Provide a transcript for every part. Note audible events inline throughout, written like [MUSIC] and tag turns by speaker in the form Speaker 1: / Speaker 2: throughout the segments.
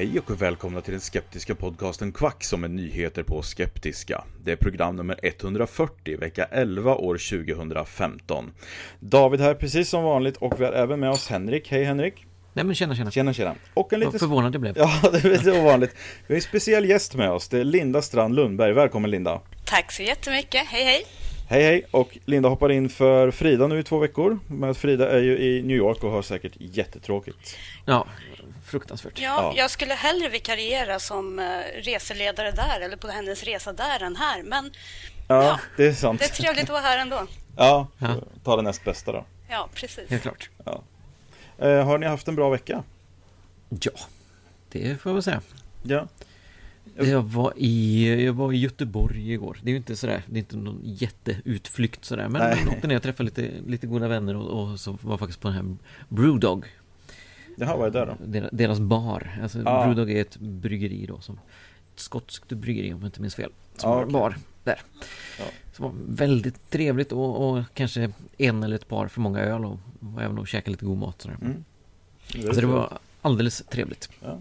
Speaker 1: Hej och välkomna till den skeptiska podcasten Kvack som är nyheter på skeptiska. Det är program nummer 140, vecka 11 år 2015. David här precis som vanligt och vi har även med oss Henrik. Hej Henrik!
Speaker 2: Nej men tjena tjena.
Speaker 1: Tjena tjena! Och en lite...
Speaker 2: Vad förvånad jag blev.
Speaker 1: Ja, [LAUGHS] det är lite ovanligt. Vi har en speciell gäst med oss. Det är Linda Strand Lundberg. Välkommen Linda!
Speaker 3: Tack så jättemycket, hej hej!
Speaker 1: Hej hej! Och Linda hoppar in för Frida nu i två veckor. Men Frida är ju i New York och har säkert jättetråkigt.
Speaker 2: Ja, fruktansvärt.
Speaker 3: Ja,
Speaker 1: Ja.
Speaker 3: jag skulle hellre vikariera som eh, reseledare där eller på hennes resa där än här. Men
Speaker 1: Ja,
Speaker 3: Ja,
Speaker 1: det är sant.
Speaker 3: det är trevligt att vara här ändå.
Speaker 1: Ja,
Speaker 2: Ja.
Speaker 1: ta det näst bästa då.
Speaker 3: Ja, precis.
Speaker 2: Helt klart.
Speaker 1: Eh, har ni haft en bra vecka?
Speaker 2: Ja, det får jag väl säga.
Speaker 1: Ja.
Speaker 2: Jag var i, jag var i Göteborg igår. Det är ju inte sådär, det är inte någon jätteutflykt sådär. Men
Speaker 1: Nej.
Speaker 2: jag åkte ner och träffade lite, lite goda vänner och, och så var faktiskt på den här Brewdog.
Speaker 1: Jaha, vad är det då?
Speaker 2: Deras, deras bar. Alltså
Speaker 1: Ah.
Speaker 2: Brewdog är ett bryggeri då som ett skotskt bryggeri om jag inte minns fel. Som
Speaker 1: Ah,
Speaker 2: har
Speaker 1: okej.
Speaker 2: bar där.
Speaker 1: Ja.
Speaker 2: Det var väldigt trevligt och, och kanske en eller ett par för många öl och, och även att käka lite god mat sådär.
Speaker 1: Mm. Det
Speaker 2: Så det var alldeles trevligt.
Speaker 3: Ja,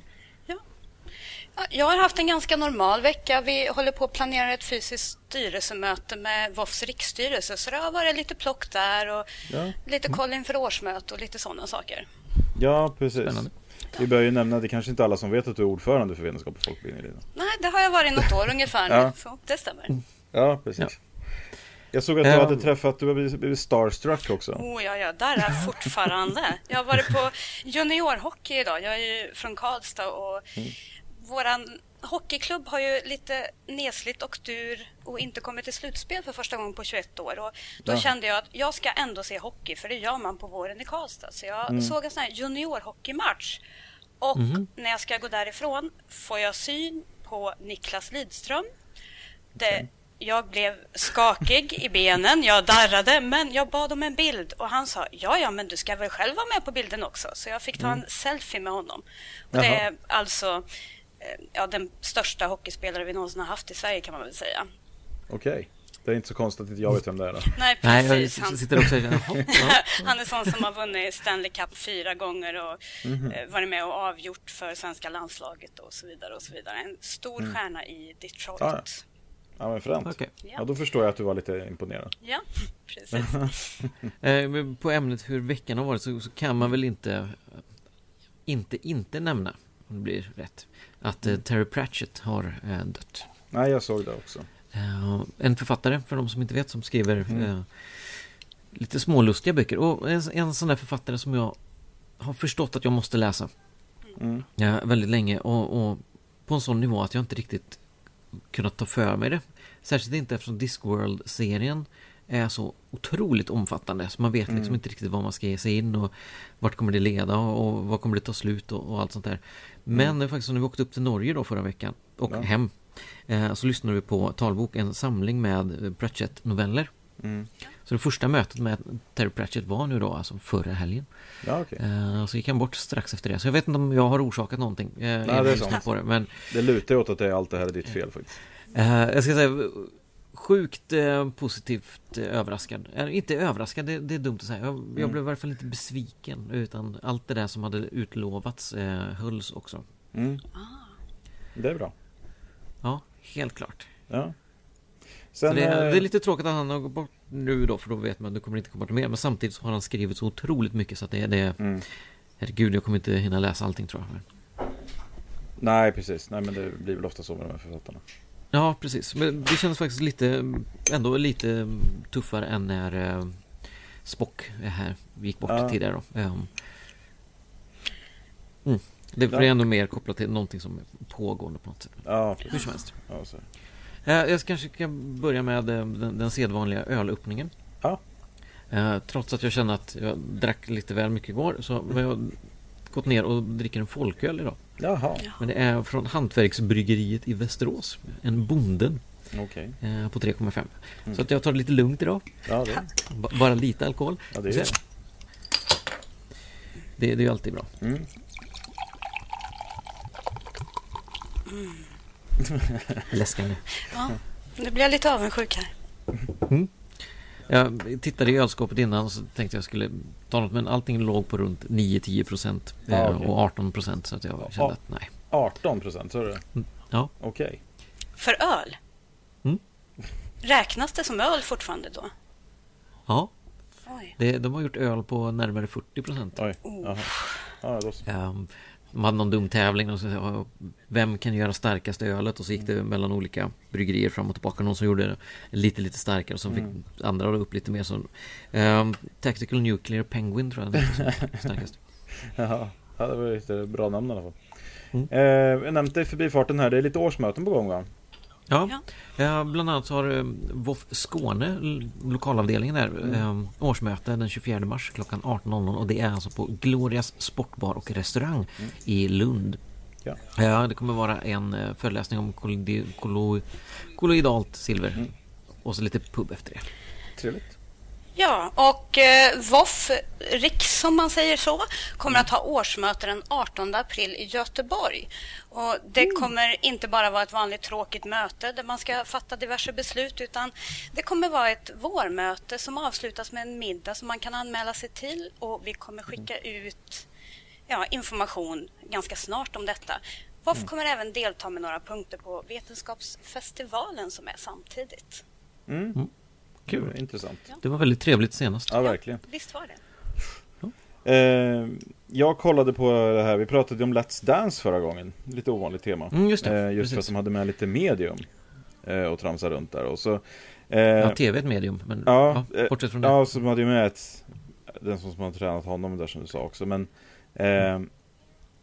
Speaker 3: Jag har haft en ganska normal vecka. Vi håller på att planera ett fysiskt styrelsemöte med VOFs riksstyrelse. Så det har varit lite plock där och
Speaker 1: Ja.
Speaker 3: lite koll inför årsmöte och lite sådana saker.
Speaker 1: Ja, precis.
Speaker 2: Spännande.
Speaker 1: Vi bör ju nämna, det är kanske inte alla som vet att du är ordförande för Vetenskap och folkbildning. Lina.
Speaker 3: Nej, det har jag varit något år [LAUGHS] ungefär nu.
Speaker 1: Ja.
Speaker 3: Så det stämmer.
Speaker 1: Ja, precis.
Speaker 2: Ja.
Speaker 1: Jag såg att du
Speaker 2: Ja.
Speaker 1: hade träffat, du har blivit, blivit starstruck också.
Speaker 3: Oh, ja, ja, där är jag fortfarande. Jag har varit på juniorhockey idag. Jag är ju från Karlstad och våran hockeyklubb har ju lite nesligt och dur och inte kommit till slutspel för första gången på 21 år. Och då
Speaker 1: Ja.
Speaker 3: kände jag att jag ska ändå se hockey, för det gör man på våren i Karlstad. Så jag såg en sån här juniorhockeymatch. Och när jag ska gå därifrån får jag syn på Niklas Lidström. Det, jag blev skakig i benen, jag darrade, men jag bad om en bild och han sa ja, ja, men du ska väl själv vara med på bilden också. Så jag fick ta en selfie med honom. Och det är alltså ja, den största hockeyspelare vi någonsin har haft i Sverige kan man väl säga.
Speaker 1: Okej. Det är inte så konstigt att inte jag vet vem det är då.
Speaker 3: Nej,
Speaker 2: Nej,
Speaker 3: precis.
Speaker 2: jag
Speaker 3: Han,
Speaker 2: sitter också och [LAUGHS] känner, "Jaha, ja.
Speaker 3: han är sån som har vunnit Stanley Cup fyra gånger och
Speaker 1: Mhm.
Speaker 3: eh, varit med och avgjort för svenska landslaget och så vidare. och så vidare. En stor stjärna i Detroit.
Speaker 1: Mm. Ja, Ja, men fränt.
Speaker 2: Okej.
Speaker 1: Ja, då förstår jag att du var lite imponerad.
Speaker 3: Ja, [LAUGHS] precis. [LAUGHS]
Speaker 2: Eh, På ämnet hur veckan har varit så, så kan man väl inte inte inte nämna, om det blir rätt, att eh, Terry Pratchett har eh, dött.
Speaker 1: Nej, jag såg det också.
Speaker 2: Eh, en författare, för de som inte vet, som skriver
Speaker 1: Mm.
Speaker 2: lite smålustiga böcker. Och en, en sån där författare som jag har förstått att jag måste läsa
Speaker 1: Mm.
Speaker 2: ja, väldigt länge och, och på en sån nivå att jag inte riktigt kunnat ta för mig det. Särskilt inte eftersom Discworld-serien är så otroligt omfattande så man vet liksom
Speaker 1: Mm.
Speaker 2: inte riktigt vad man ska ge sig in och vart kommer det leda och, och vad kommer det ta slut och, och allt sånt där. Men det är faktiskt när vi åkte upp till Norge då förra veckan och
Speaker 1: Ja.
Speaker 2: hem eh, så lyssnade vi på Talbok, en samling med eh, Pratchett-noveller.
Speaker 1: Mm.
Speaker 2: Så det första mötet med Terry Pratchett var nu då, alltså förra helgen.
Speaker 1: Ja, okej.
Speaker 2: Eh, så gick han bort strax efter det. Så jag vet inte om jag har orsakat någonting. Eh,
Speaker 1: det
Speaker 2: innan
Speaker 1: är sant.
Speaker 2: på det. Men
Speaker 1: Det lutar åt att det, allt det här är ditt fel faktiskt.
Speaker 2: eh, jag ska säga sjukt eh, positivt eh, överraskad. Eh, inte överraskad, det, det är dumt att säga. Jag, jag
Speaker 1: Mm.
Speaker 2: blev i alla fall inte besviken. Utan allt det där som hade utlovats eh, hölls också.
Speaker 1: Mm. Det är bra.
Speaker 2: Ja, helt klart.
Speaker 1: Ja.
Speaker 2: Så
Speaker 1: Sen,
Speaker 2: det,
Speaker 1: eh,
Speaker 2: det är lite tråkigt att han har gått bort nu då, för då vet man att det kommer inte komma mer. Men samtidigt så har han skrivit så otroligt mycket så att det är det...
Speaker 1: Mm.
Speaker 2: Herregud, jag kommer inte hinna läsa allting tror jag.
Speaker 1: Nej, precis. Nej, men det blir väl ofta så med de här författarna.
Speaker 2: Ja, precis. Men det känns faktiskt lite, ändå lite tuffare än när eh, Spock är här, gick bort
Speaker 1: Ja.
Speaker 2: tidigare då. Ehm. Mm. Det är ändå mer kopplat till någonting som är pågående på något sätt.
Speaker 1: Ja,
Speaker 2: Hur som helst.
Speaker 1: Ja, så.
Speaker 2: Eh, Jag kanske ska börja med eh, den, den sedvanliga ölöppningen.
Speaker 1: Ja.
Speaker 2: Trots att jag kände att jag drack lite väl mycket igår så har jag gått ner och dricker en folköl idag.
Speaker 1: Jaha,
Speaker 2: Men det är från Hantverksbryggeriet i Västerås. En bonden
Speaker 1: okej.
Speaker 2: eh, på 3,5.
Speaker 1: Mm.
Speaker 2: Så att jag tar det lite lugnt idag.
Speaker 1: Ja, det,
Speaker 2: B- bara lite alkohol.
Speaker 1: ja, det är
Speaker 2: Så-
Speaker 1: det.
Speaker 2: Det, är ju alltid bra.
Speaker 1: Mm. [LAUGHS]
Speaker 2: Läskande.
Speaker 3: Ja, nu blir jag lite avundsjuk här.
Speaker 2: Jag tittade i ölskåpet innan och så tänkte jag skulle ta något men allting låg på runt 9-10 procent eh,
Speaker 1: Ja, okej.
Speaker 2: och 18 procent så att jag
Speaker 1: Ja.
Speaker 2: kände att nej.
Speaker 1: 18 procent, så är det?
Speaker 2: Ja.
Speaker 1: Okej.
Speaker 3: För öl?
Speaker 2: Mm.
Speaker 3: Räknas det som öl fortfarande då?
Speaker 2: Ja,
Speaker 3: Oj.
Speaker 2: det, de har gjort öl på närmare 40 procent.
Speaker 1: Oj,
Speaker 3: Oh.
Speaker 1: Ja, då så.
Speaker 2: Um, de hade någon dum tävling och så vem kan göra starkaste ölet och så gick det mellan olika bryggerier fram och tillbaka. Någon som gjorde det lite lite starkare och så fick
Speaker 1: Mm.
Speaker 2: andra upp lite mer så um, Tactical Nuclear Penguin tror jag den starkast. [LAUGHS]
Speaker 1: Ja, det var lite bra namn i alla fall.
Speaker 2: Mm.
Speaker 1: Eh, jag nämnde i förbifarten här, det är lite årsmöten på gång va?
Speaker 2: Ja,
Speaker 3: Ja.
Speaker 2: eh, bland annat så har eh, VOF Skåne, l- lokalavdelningen där,
Speaker 1: Mm.
Speaker 2: eh, årsmöte den 24 mars klockan 18.00 och det är alltså på Glorias Sportbar och restaurang i Lund.
Speaker 1: Ja.
Speaker 2: Ja, det kommer vara en eh, föreläsning om kolloidalt silver.
Speaker 1: Mm.
Speaker 2: Och så lite pub efter det.
Speaker 1: Trevligt.
Speaker 3: Ja, och eh, VOF, Riks som man säger så, kommer att ha årsmöte den 18 april i Göteborg. Och det kommer inte bara vara ett vanligt tråkigt möte där man ska fatta diverse beslut utan det kommer vara ett vårmöte som avslutas med en middag som man kan anmäla sig till och vi kommer skicka ut ja, information ganska snart om detta. VOF kommer även delta med några punkter på Vetenskapsfestivalen som är samtidigt.
Speaker 1: Mm.
Speaker 2: Kul.
Speaker 1: Intressant.
Speaker 2: Det var väldigt trevligt senast.
Speaker 1: Ja, verkligen.
Speaker 3: Visst var det?
Speaker 1: Eh, jag kollade på det här, vi pratade om Let's Dance förra gången. Lite ovanligt tema.
Speaker 2: Mm, just det.
Speaker 1: Eh, just för att de hade med lite medium. Eh, och tramsade runt där. Och så, eh,
Speaker 2: Ja, TV är ett medium, men
Speaker 1: Ja,
Speaker 2: ja,
Speaker 1: eh,
Speaker 2: bortsett från det.
Speaker 1: Ja, så de hade ju med ett, den som har tränat honom där som du sa också. Men eh,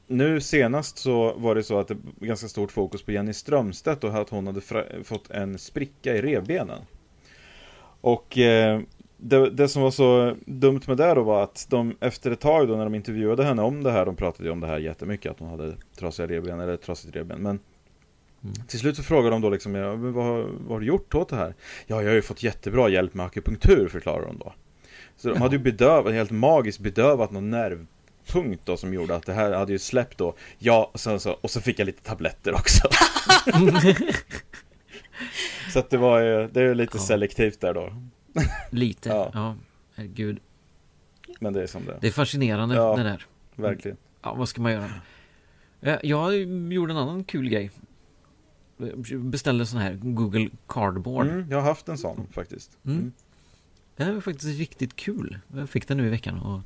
Speaker 1: nu senast så var det så att det var ganska stort fokus på Jenny Strömstedt och att hon hade fått en spricka i revbenen. Och eh, det, det som var så dumt med det då var att de efter ett tag då när de intervjuade henne om det här, de pratade ju om det här jättemycket, att hon hade trasiga revben eller trasigt revben. Men till slut så frågade de då liksom, ja, vad, vad har du gjort åt det här? Ja, jag har ju fått jättebra hjälp med akupunktur, förklarar de då. Så de hade ju bedövat, helt magiskt bedövat någon nervpunkt då som gjorde att det här hade ju släppt då. Ja, och, sen så, och så fick jag lite tabletter också. [LAUGHS] [LAUGHS] [LAUGHS] så att det var ju, det är ju lite
Speaker 2: Ja.
Speaker 1: selektivt där då.
Speaker 2: Lite,
Speaker 1: Ja.
Speaker 2: ja. Herregud.
Speaker 1: Men det är som det är,
Speaker 2: Det är fascinerande
Speaker 1: Ja.
Speaker 2: det där.
Speaker 1: verkligen.
Speaker 2: Ja, vad ska man göra? Eh, Jag gjorde en annan kul grej. Beställde sån här Google Cardboard.
Speaker 1: Mm, jag har haft en sån faktiskt.
Speaker 2: Mm.
Speaker 1: Mm.
Speaker 2: Det var faktiskt riktigt kul. Jag fick den nu i veckan. Och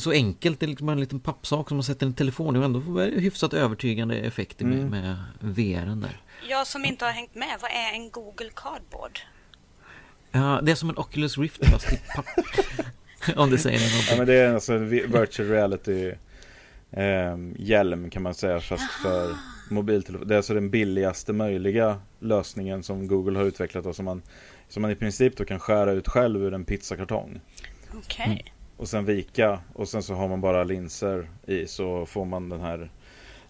Speaker 2: så enkelt, det är liksom bara en liten pappsak som man sätter en telefon i och ändå får hyfsat övertygande effekter med,
Speaker 1: Mm.
Speaker 2: med VRen där.
Speaker 3: Jag som inte har hängt med, vad är en Google Cardboard?
Speaker 2: Ja, det är som en Oculus Rift fast i papp. [LAUGHS] Om det säger
Speaker 1: Ja
Speaker 2: någonting.
Speaker 1: men det är alltså en vi- virtual reality eh, hjälm kan man säga fast för mobiltelefon. Det är alltså den billigaste möjliga lösningen som Google har utvecklat och som man, som man i princip då kan skära ut själv ur en pizzakartong.
Speaker 3: Okej.
Speaker 2: Mm.
Speaker 1: Och sen vika och sen så har man bara linser i så får man den här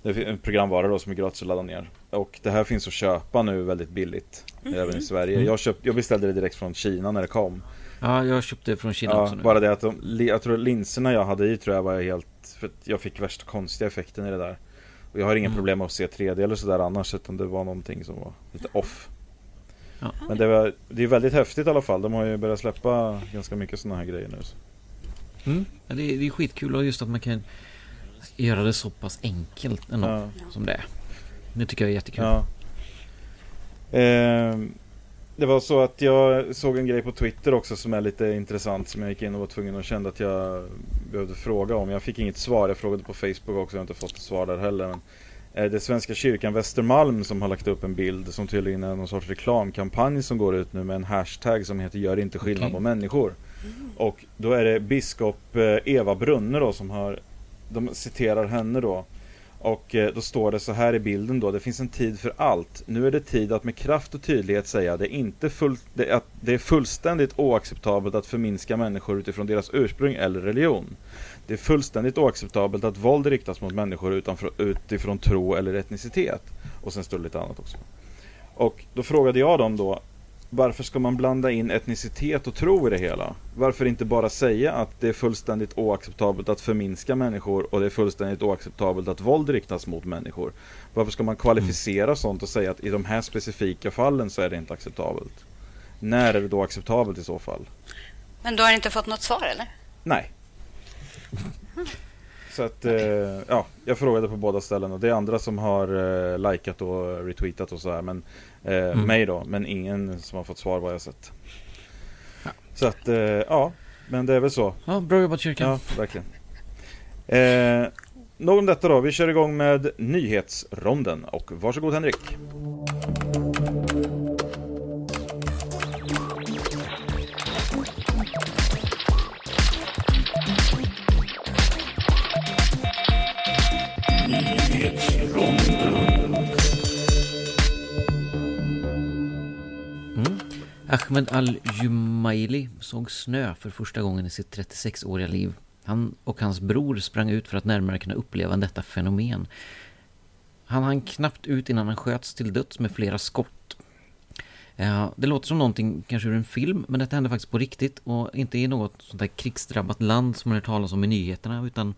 Speaker 1: Det är en programvara då som är gratis att ladda ner. Och det här finns att köpa nu väldigt billigt. Mm. Även i Sverige. Mm. Jag, köpt, jag beställde det direkt från Kina när det kom.
Speaker 2: Ja, jag köpte det från Kina ja, också nu.
Speaker 1: Bara det att de, jag tror linserna jag hade i tror jag var helt... För jag fick värsta konstiga effekten i det där. Och jag har inga mm. problem med att se 3D eller sådär annars. Utan det var någonting som var lite off. Ja. Men det, var, det är väldigt häftigt i alla fall. De har ju börjat släppa ganska mycket sådana här grejer nu.
Speaker 2: Mm. Ja, det, är, det är skitkul och just att man kan göra det så pass enkelt ändå ja. som det är. Det tycker jag är jättekul. Ja.
Speaker 1: Eh, det var så att jag såg en grej på Twitter också som är lite intressant som jag gick in och var tvungen att känna att jag behövde fråga om. Jag fick inget svar. Jag frågade på Facebook också. Jag har inte fått svar där heller. Men det är Svenska kyrkan Västermalm som har lagt upp en bild som tydligen är någon sorts reklamkampanj som går ut nu med en hashtag som heter Gör inte skillnad okay. på människor. Och då är det biskop eh, Eva Brunne då som har de citerar henne då och eh, då står det så här i bilden då, det finns en tid för allt. Nu är det tid att med kraft och tydlighet säga det är, inte full, det, att det är fullständigt oacceptabelt att förminska människor utifrån deras ursprung eller religion. Det är fullständigt oacceptabelt att våld riktas mot människor utanför, utifrån tro eller etnicitet. Och sen står det lite annat också. Och då frågade jag dem då, varför ska man blanda in etnicitet och tro i det hela? Varför inte bara säga att det är fullständigt oacceptabelt att förminska människor och det är fullständigt oacceptabelt att våld riktas mot människor? Varför ska man kvalificera mm. sånt och säga att i de här specifika fallen så är det inte acceptabelt? När är det då acceptabelt i så fall?
Speaker 3: Men du har inte fått något svar eller?
Speaker 1: Nej. Så att, eh, ja, jag frågade på båda ställena. Det är andra som har eh, likat och retweetat och så här. Men eh, mm. mig då, men ingen som har fått svar vad jag sett. Ja. Så att, eh, ja, men det är väl så.
Speaker 2: Ja, bra jobbat kyrkan.
Speaker 1: Ja, verkligen. Eh, nog om detta då. Vi kör igång med nyhetsronden. Och varsågod Henrik.
Speaker 2: Ahmed Al-Jumaili såg snö för första gången i sitt 36-åriga liv. Han och hans bror sprang ut för att närmare kunna uppleva detta fenomen. Han hann knappt ut innan han sköts till döds med flera skott. Ja, det låter som någonting kanske ur en film, men detta hände faktiskt på riktigt och inte i något sånt där krigsdrabbat land som man hört talas om i nyheterna, utan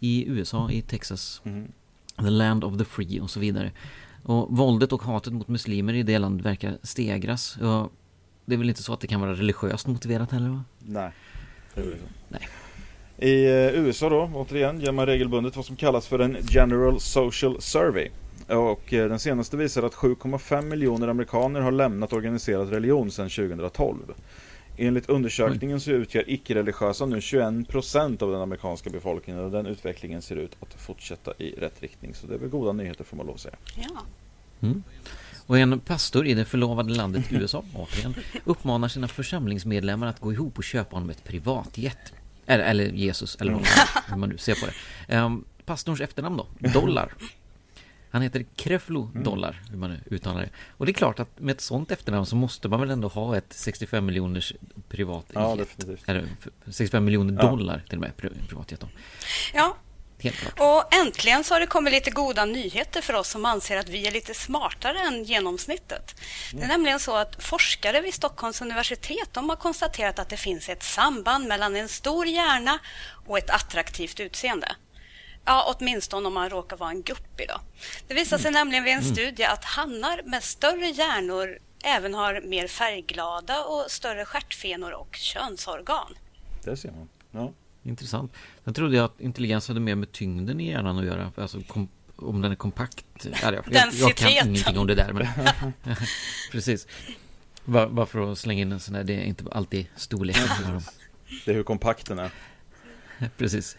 Speaker 2: i USA, i Texas. Mm. The land of the free och så vidare. Och våldet och hatet mot muslimer i det landet verkar stegras. Och det är väl inte så att det kan vara religiöst motiverat heller va?
Speaker 1: Nej, det är så. Nej. I eh, USA då, återigen, gör man regelbundet vad som kallas för en General Social Survey. Och eh, den senaste visar att 7,5 miljoner amerikaner har lämnat organiserad religion sedan 2012. Enligt undersökningen så utgör icke-religiösa nu 21% av den amerikanska befolkningen och den utvecklingen ser ut att fortsätta i rätt riktning. Så det är väl goda nyheter får man lov att säga.
Speaker 3: Ja.
Speaker 2: Mm. Och en pastor i det förlovade landet [LAUGHS] USA, återigen, uppmanar sina församlingsmedlemmar att gå ihop och köpa honom ett privatjet. Eller, eller Jesus, eller hur man nu ser på det. Um, pastorns efternamn då, Dollar. Han heter Kreflo Dollar, hur man nu uttalar det. Och det är klart att med ett sånt efternamn så måste man väl ändå ha ett 65 miljoners privatjet.
Speaker 1: Ja, definitivt.
Speaker 2: Eller 65 miljoner dollar ja. till och med privatjet då.
Speaker 3: Ja, och äntligen så har det kommit lite goda nyheter för oss som anser att vi är lite smartare än genomsnittet. Mm. Det är nämligen så att forskare vid Stockholms universitet de har konstaterat att det finns ett samband mellan en stor hjärna och ett attraktivt utseende. Ja, åtminstone om man råkar vara en guppy. Då. Det visar sig mm. nämligen vid en mm. studie att hannar med större hjärnor även har mer färgglada och större stjärtfenor och könsorgan.
Speaker 1: Det ser man. Ja.
Speaker 2: Intressant. Sen trodde jag att intelligens hade mer med tyngden i hjärnan att göra. Alltså kom, om den är kompakt. Ja, jag, jag, jag kan ingenting om det där. Men, [LAUGHS] precis. Bara, bara för att slänga in en sån där. Det är inte alltid storleken.
Speaker 1: det är hur kompakt den är. [LAUGHS]
Speaker 2: precis.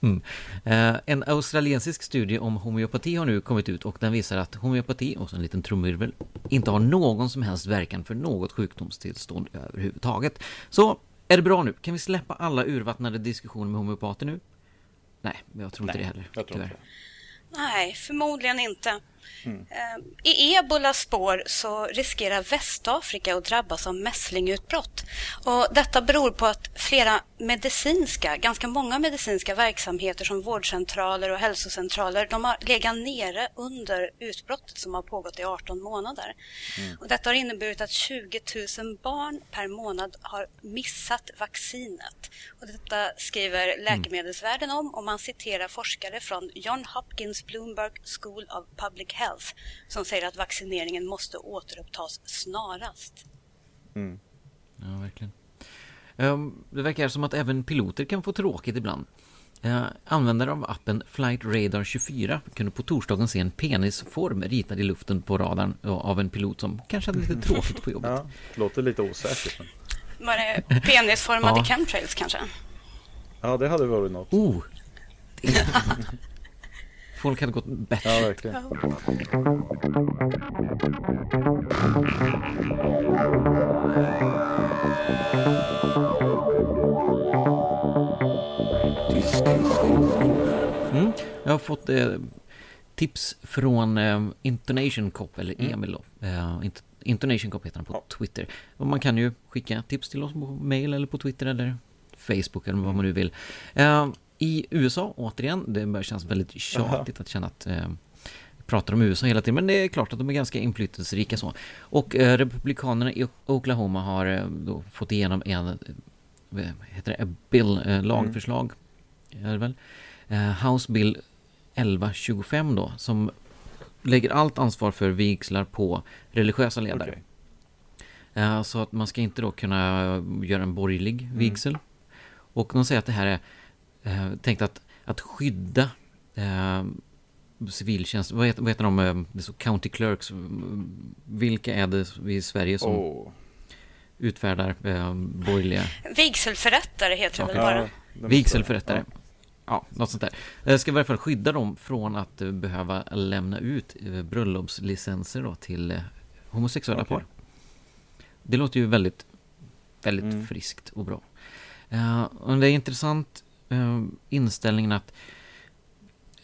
Speaker 2: Mm. Eh, en australiensisk studie om homeopati har nu kommit ut och den visar att homeopati, och så en liten trumvirvel, inte har någon som helst verkan för något sjukdomstillstånd överhuvudtaget. Så är det bra nu? Kan vi släppa alla urvattnade diskussioner med homeopater nu? Nej, jag tror inte
Speaker 1: Nej,
Speaker 2: det heller.
Speaker 1: Jag tror
Speaker 3: inte. Nej, förmodligen inte. Mm. I ebolas spår så riskerar Västafrika att drabbas av mässlingutbrott. Och detta beror på att flera medicinska, ganska många medicinska verksamheter som vårdcentraler och hälsocentraler, de har legat nere under utbrottet som har pågått i 18 månader. Mm. Och detta har inneburit att 20 000 barn per månad har missat vaccinet. Och detta skriver mm. Läkemedelsvärlden om och man citerar forskare från John Hopkins Bloomberg School of Public Health som säger att vaccineringen måste återupptas snarast.
Speaker 2: Mm. Ja, verkligen. Ehm, det verkar som att även piloter kan få tråkigt ibland. Uh, användare av appen Flight Radar 24 kunde på torsdagen se en penisform ritad i luften på radarn av en pilot som kanske hade lite [LAUGHS] tråkigt på jobbet.
Speaker 1: Ja, låter lite osäkert. Men...
Speaker 3: Var det penisformade ja. chemtrails kanske?
Speaker 1: Ja, det hade varit något.
Speaker 2: Oh! [LAUGHS] [LAUGHS] Folk hade gått bättre.
Speaker 1: Ja, verkligen.
Speaker 2: Mm. Jag har fått eh, tips från eh, Intonation Cop, eller mm. Emil då. Eh, Intonation Cop heter han på ja. Twitter. Och man kan ju skicka tips till oss på mail eller på Twitter eller Facebook eller vad man nu vill. Eh, I USA, återigen, det börjar kännas väldigt tjatigt att känna att eh, pratar om USA hela tiden, men det är klart att de är ganska inflytelserika så. Och eh, Republikanerna i Oklahoma har eh, fått igenom en, eh, heter det, bill, eh, lagförslag, mm. är det väl? Eh, House Bill 1125 då, som lägger allt ansvar för vigslar på religiösa ledare. Okay. Eh, så att man ska inte då kunna göra en borgerlig mm. vigsel. Mm. Och de säger att det här är eh, tänkt att, att skydda eh, civiltjänst. Vad heter, vad heter de? Eh, det så county clerks. Vilka är det i Sverige som oh. utfärdar eh, borgerliga...
Speaker 3: Vigselförrättare heter det väl bara?
Speaker 2: Ja, Vigselförrättare. Ja. ja, något sånt där. Det ska i alla fall skydda dem från att eh, behöva lämna ut eh, bröllopslicenser då till homosexuella okay. par. Det låter ju väldigt, väldigt mm. friskt och bra. Uh, och det är intressant uh, inställningen att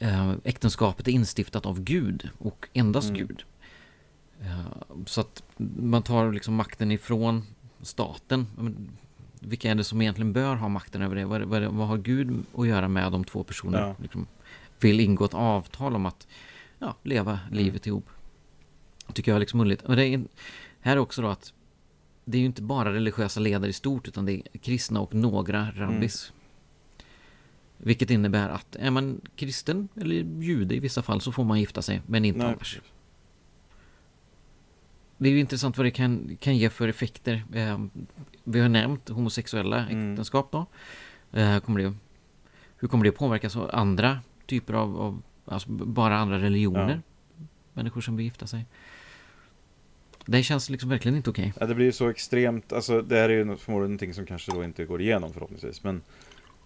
Speaker 2: uh, äktenskapet är instiftat av Gud och endast mm. Gud. så att man tar liksom makten ifrån staten. Vilka är det som egentligen bör ha makten över det? Vad, vad, vad har Gud att göra med de två personer ja. liksom, vill ingå ett avtal om att ja, leva mm. livet ihop? Tycker jag är liksom mulligt. Och det är här också då att det är ju inte bara religiösa ledare i stort utan det är kristna och några rabbis. Mm. Vilket innebär att är man kristen eller jude i vissa fall så får man gifta sig men inte Nej. annars. Det är ju intressant vad det kan, kan ge för effekter. Eh, vi har nämnt homosexuella mm. äktenskap då. Eh, kommer det, hur kommer det påverka så andra typer av, av alltså bara andra religioner? Ja. Människor som vill gifta sig. Det känns liksom verkligen inte okej. Okay.
Speaker 1: Ja, det blir ju så extremt, alltså det här är ju förmodligen någonting som kanske då inte går igenom förhoppningsvis. Men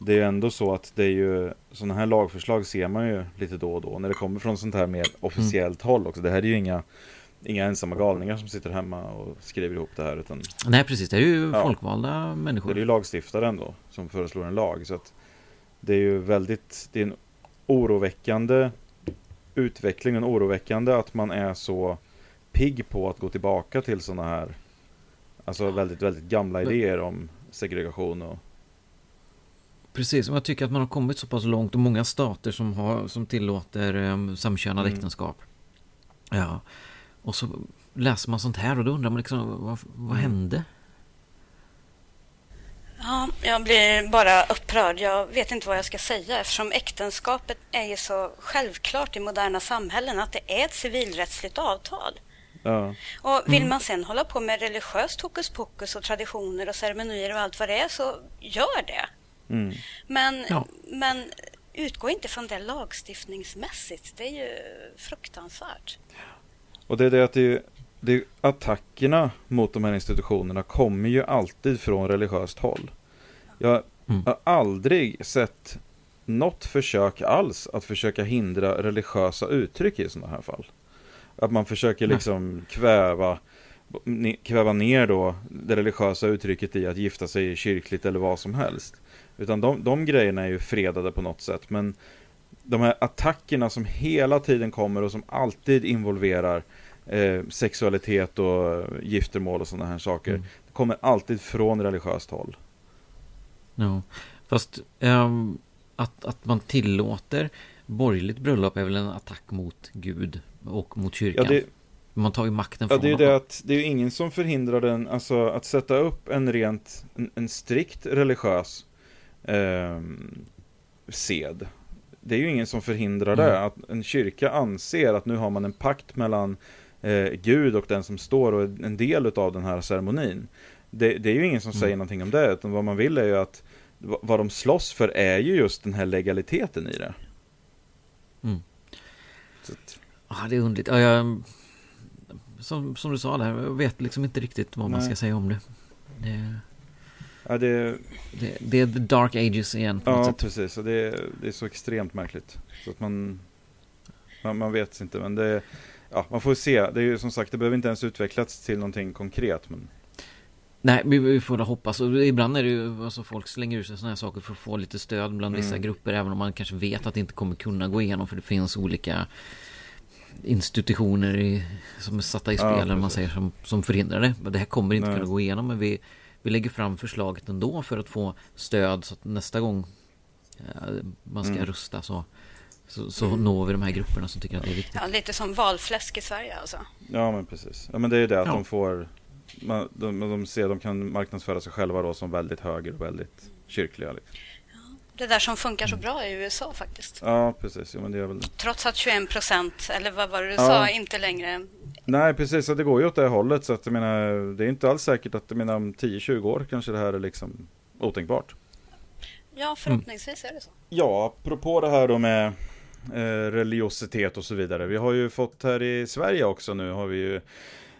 Speaker 1: det är ju ändå så att det är ju sådana här lagförslag ser man ju lite då och då. När det kommer från sånt här mer officiellt mm. håll också. Det här är ju inga Inga ensamma galningar som sitter hemma och skriver ihop det här utan
Speaker 2: Nej precis, det är ju ja, folkvalda människor.
Speaker 1: Det är ju lagstiftaren då som föreslår en lag. Så att Det är ju väldigt Det är en oroväckande Utveckling, en oroväckande att man är så pigg på att gå tillbaka till sådana här Alltså väldigt, väldigt gamla idéer om segregation och
Speaker 2: Precis, och jag tycker att man har kommit så pass långt och många stater som, har, som tillåter um, samkönade mm. äktenskap. Ja, och så läser man sånt här och då undrar man liksom, vad, vad mm. hände?
Speaker 3: Ja, jag blir bara upprörd. Jag vet inte vad jag ska säga eftersom äktenskapet är ju så självklart i moderna samhällen att det är ett civilrättsligt avtal. Ja. Och vill mm. man sen hålla på med religiöst hokus pokus och traditioner och ceremonier och allt vad det är så gör det. Mm. Men, ja. men utgå inte från det lagstiftningsmässigt. Det är ju fruktansvärt.
Speaker 1: Och det är det att det, det, attackerna mot de här institutionerna kommer ju alltid från religiöst håll. Jag mm. har aldrig sett något försök alls att försöka hindra religiösa uttryck i sådana här fall. Att man försöker liksom kväva, kväva ner då det religiösa uttrycket i att gifta sig kyrkligt eller vad som helst. Utan de, de grejerna är ju fredade på något sätt. Men de här attackerna som hela tiden kommer och som alltid involverar eh, sexualitet och giftermål och sådana här saker. Mm. Kommer alltid från religiöst håll.
Speaker 2: Ja, fast um, att, att man tillåter borgerligt bröllop är väl en attack mot Gud och mot kyrkan. Ja, det, man tar ju makten
Speaker 1: från ja, det är det att det är ingen som förhindrar den, alltså att sätta upp en rent, en, en strikt religiös eh, sed. Det är ju ingen som förhindrar mm. det. Att en kyrka anser att nu har man en pakt mellan eh, Gud och den som står och en del av den här ceremonin. Det, det är ju ingen som mm. säger någonting om det, utan vad man vill är ju att vad de slåss för är ju just den här legaliteten i det.
Speaker 2: Mm. Att... Ja, det är underligt. Ja, jag som, som du sa där, jag vet liksom inte riktigt vad man ska säga om det. Det,
Speaker 1: ja, det...
Speaker 2: det, det är the dark ages igen
Speaker 1: Ja, sätt. precis. Och det, är, det är så extremt märkligt. Så att man, man, man vet inte, men det Ja, man får se. Det är ju som sagt, det behöver inte ens utvecklats till någonting konkret. Men...
Speaker 2: Nej, vi, vi får hoppas. Och ibland är det ju, alltså folk slänger ur sig sådana här saker för att få lite stöd bland vissa mm. grupper. Även om man kanske vet att det inte kommer kunna gå igenom. För det finns olika institutioner i, som är satta i spel, ja, man säger, som, som förhindrar det. Det här kommer inte Nej. kunna gå igenom, men vi, vi lägger fram förslaget ändå för att få stöd så att nästa gång eh, man ska mm. rösta så, så, så mm. når vi de här grupperna som tycker att det är viktigt.
Speaker 3: Ja, lite som valfläsk i Sverige alltså.
Speaker 1: Ja, men precis. Ja, men det är det att ja. de får man, de, de ser de kan marknadsföra sig själva då som väldigt höger och väldigt kyrkliga. Liksom
Speaker 3: det där som funkar så bra i USA faktiskt.
Speaker 1: Ja, precis. Ja, men det är väl...
Speaker 3: Trots att 21 procent, eller vad var det du ja. sa, inte längre...
Speaker 1: Nej, precis. Det går ju åt det hållet. Så att jag menar, det är inte alls säkert att menar, om 10-20 år kanske det här är liksom otänkbart.
Speaker 3: Ja, förhoppningsvis är det så.
Speaker 1: Ja, apropå det här då med eh, religiositet och så vidare. Vi har ju fått här i Sverige också nu har vi ju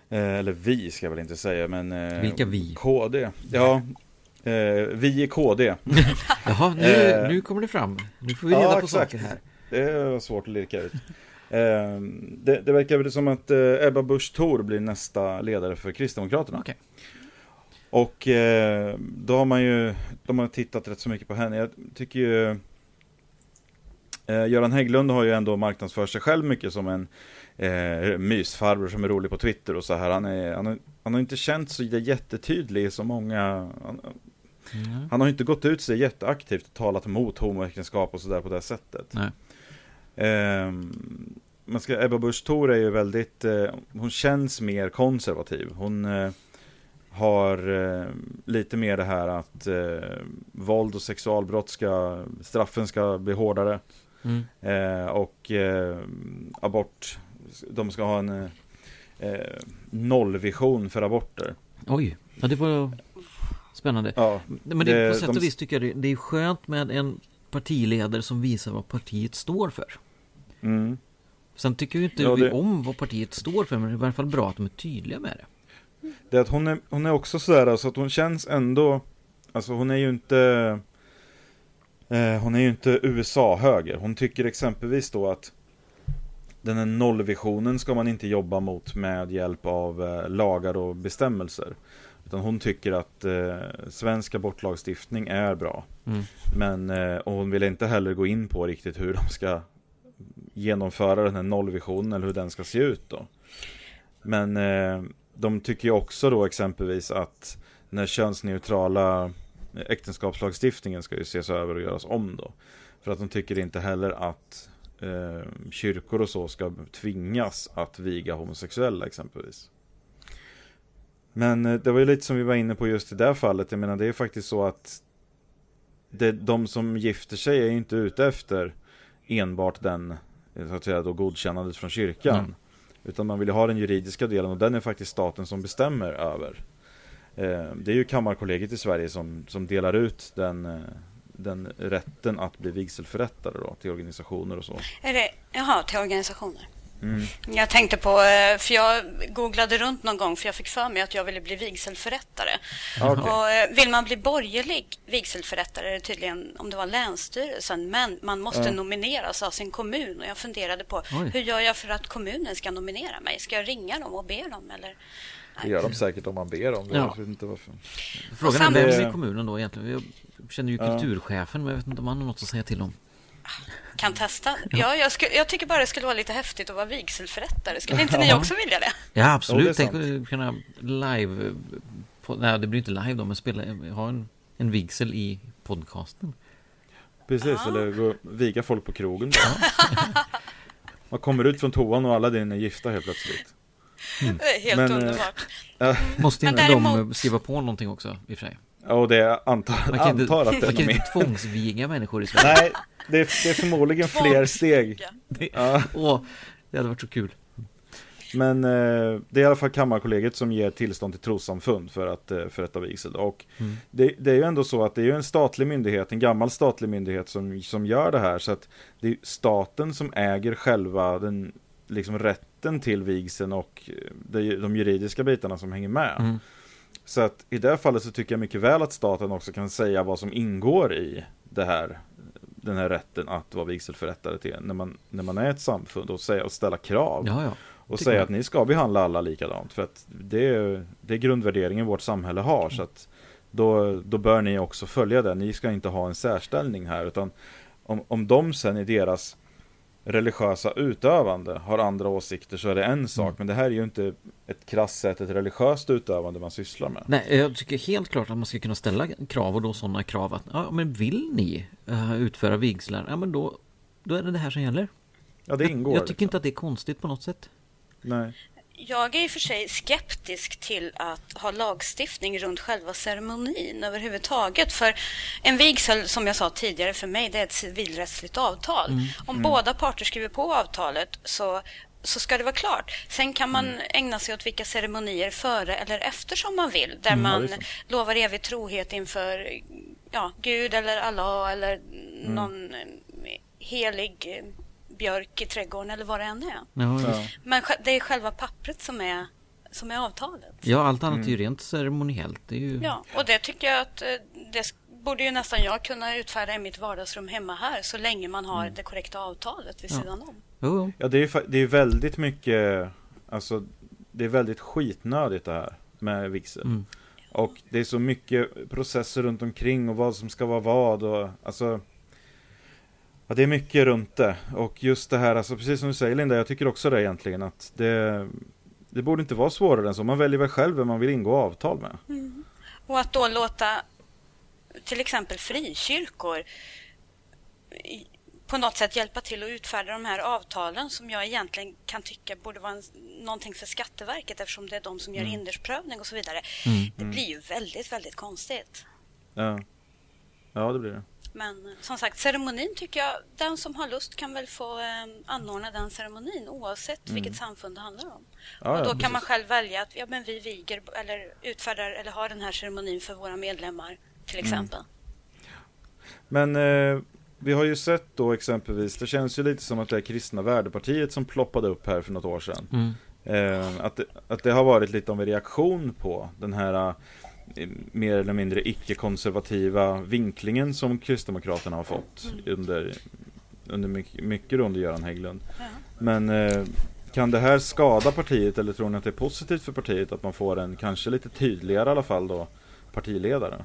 Speaker 1: eh, eller vi ska jag väl inte säga men
Speaker 2: eh, Vilka vi?
Speaker 1: KD Ja, vi i KD. [LAUGHS]
Speaker 2: Jaha, nu, eh, nu kommer det fram. Nu får vi reda ja, på exakt. saker här.
Speaker 1: Det var svårt att lirka ut. Eh, det, det verkar väl som att eh, Ebba Busch Thor blir nästa ledare för Kristdemokraterna. Okay. Och eh, då har man ju, de har tittat rätt så mycket på henne. Jag tycker ju eh, Göran Hägglund har ju ändå marknadsfört sig själv mycket som en eh, mysfarbror som är rolig på Twitter och så här. Han, är, han, har, han har inte känt så jättetydlig som många. Han, Mm. Han har inte gått ut sig jätteaktivt och talat mot homoäktenskap och sådär på det sättet. Nej. Eh, man ska, Ebba Busch Thor är ju väldigt, eh, hon känns mer konservativ. Hon eh, har eh, lite mer det här att eh, våld och sexualbrott ska, straffen ska bli hårdare. Mm. Eh, och abort, de ska ha en nollvision för aborter.
Speaker 2: Oj, ja det var Spännande. Ja, Men det, det, på sätt och vis tycker jag det, det är skönt med en partiledare som visar vad partiet står för. Mm. Sen tycker ju inte ja, vi om vad partiet står för, men det är i alla fall bra att de är tydliga med det.
Speaker 1: Det är att hon är, hon är också sådär, alltså att hon känns ändå, alltså hon är ju inte, eh, hon är ju inte USA-höger. Hon tycker exempelvis då att den här nollvisionen ska man inte jobba mot med hjälp av eh, lagar och bestämmelser. Utan hon tycker att eh, svensk abortlagstiftning är bra. Mm. Men eh, och hon vill inte heller gå in på riktigt hur de ska genomföra den här nollvisionen eller hur den ska se ut då. Men eh, de tycker ju också då exempelvis att den här könsneutrala äktenskapslagstiftningen ska ju ses över och göras om då. För att de tycker inte heller att eh, kyrkor och så ska tvingas att viga homosexuella exempelvis. Men eh, det var ju lite som vi var inne på just i det här fallet. Jag menar det är faktiskt så att det, de som gifter sig är inte ute efter enbart den så att säga då godkännandet från kyrkan. Mm. Utan man vill ju ha den juridiska delen och den är faktiskt staten som bestämmer över. Eh, det är ju Kammarkollegiet i Sverige som, som delar ut den, eh, den rätten att bli vigselförrättare då, till organisationer och så.
Speaker 3: Är det, jaha, till organisationer? Mm. Jag tänkte på, eh, för jag googlade runt någon gång för jag fick för mig att jag ville bli vigselförrättare. Okay. Och eh, vill man bli borgerlig vigselförrättare är det tydligen om det var Länsstyrelsen, men man måste mm. nomineras av sin kommun. Och jag funderade på Oj. hur gör jag för att kommunen ska nominera mig? Ska jag ringa dem och be dem? Eller?
Speaker 1: Det gör de säkert om man ber om det. Ja. Jag vet inte varför.
Speaker 2: Frågan är vem är kommunen då egentligen? Jag känner ju kulturchefen, men jag vet inte om han har något att säga till om.
Speaker 3: Kan testa. Ja, jag, skulle, jag, tycker bara det skulle vara lite häftigt att vara vigselförrättare. Skulle inte ni också vilja det?
Speaker 2: Ja, absolut. Tänk att kunna live... På, nej, det blir inte live då, men spela, ha en, en vigsel i podcasten.
Speaker 1: Precis, ah. eller gå, viga folk på krogen. [LAUGHS] Man kommer ut från toan och alla dina är gifta helt plötsligt.
Speaker 3: Mm. Det är helt men, eh, underbart.
Speaker 2: Äh, Måste inte däremot... de skriva på någonting också, i och för sig?
Speaker 1: Ja, och det antar, man kan antar inte, att det
Speaker 2: Man kan inte tvångsviga människor i [LAUGHS] Sverige.
Speaker 1: Nej, det är, det är förmodligen fler steg.
Speaker 2: Det, ja. åh, det hade varit så kul.
Speaker 1: Men eh, det är i alla fall Kammarkollegiet som ger tillstånd till trossamfund för att eh, förrätta vigsel. Och mm. det, det, är ju ändå så att det är en statlig myndighet, en gammal statlig myndighet som, som gör det här. Så att det är staten som äger själva den liksom rätten till vigseln och de, de juridiska bitarna som hänger med. Mm. Så att i det fallet så tycker jag mycket väl att staten också kan säga vad som ingår i det här den här rätten att vara vigselförrättare till när man, när man är ett samfund och, säga, och ställa krav.
Speaker 2: Ja, ja.
Speaker 1: Och säga att ni ska behandla alla likadant. För att det är, det är grundvärderingen vårt samhälle har. Mm. Så att då, då bör ni också följa det. Ni ska inte ha en särställning här. Utan om, om de sen i deras religiösa utövande har andra åsikter så är det en sak. Mm. Men det här är ju inte ett krasst sätt, ett religiöst utövande man sysslar med.
Speaker 2: Nej, jag tycker helt klart att man ska kunna ställa krav och då sådana krav att ja, men vill ni uh, utföra vigslar, ja men då, då är det det här som gäller.
Speaker 1: Ja, det ingår.
Speaker 2: Jag, jag tycker liksom. inte att det är konstigt på något sätt.
Speaker 1: Nej.
Speaker 3: Jag är i och för sig skeptisk till att ha lagstiftning runt själva ceremonin överhuvudtaget. För en vigsel, som jag sa tidigare, för mig det är ett civilrättsligt avtal. Mm. Om mm. båda parter skriver på avtalet så så ska det vara klart. Sen kan man mm. ägna sig åt vilka ceremonier före eller efter som man vill. Där mm, man lovar evig trohet inför ja, Gud eller Allah eller mm. någon helig björk i trädgården eller vad det än är. Ja, Men det är själva pappret som är, som är avtalet.
Speaker 2: Ja, allt annat mm. är ju rent ceremoniellt. Det är ju...
Speaker 3: Ja, och det tycker jag att eh, det borde ju nästan jag kunna utfärda i mitt vardagsrum hemma här så länge man har mm. det korrekta avtalet vid ja. sidan om.
Speaker 1: Oh. Ja, det är, det är väldigt mycket, alltså det är väldigt skitnödigt det här med vigsel. Mm. Och det är så mycket processer runt omkring och vad som ska vara vad och alltså Ja, det är mycket runt det. Och just det här, alltså precis som du säger Linda, jag tycker också det egentligen att det, det borde inte vara svårare än så. Man väljer väl själv vem man vill ingå avtal med.
Speaker 3: Mm. Och att då låta till exempel frikyrkor på något sätt hjälpa till att utfärda de här avtalen som jag egentligen kan tycka borde vara en, någonting för Skatteverket eftersom det är de som gör mm. hindersprövning och så vidare. Mm. Det blir ju väldigt, väldigt konstigt.
Speaker 1: Ja, ja det blir det.
Speaker 3: Men som sagt, ceremonin tycker jag, den som har lust kan väl få eh, anordna den ceremonin oavsett mm. vilket samfund det handlar om. Ja, och då ja, kan precis. man själv välja att ja, men vi viger eller utfärdar eller har den här ceremonin för våra medlemmar till mm. exempel. Mm.
Speaker 1: Men eh, vi har ju sett då exempelvis, det känns ju lite som att det är Kristna Värdepartiet som ploppade upp här för något år sedan. Mm. Eh, att, det, att det har varit lite av en reaktion på den här mer eller mindre icke-konservativa vinklingen som Kristdemokraterna har fått under, under mycket, mycket under Göran Hägglund. Ja. Men eh, kan det här skada partiet eller tror ni att det är positivt för partiet att man får en kanske lite tydligare i alla fall då partiledare?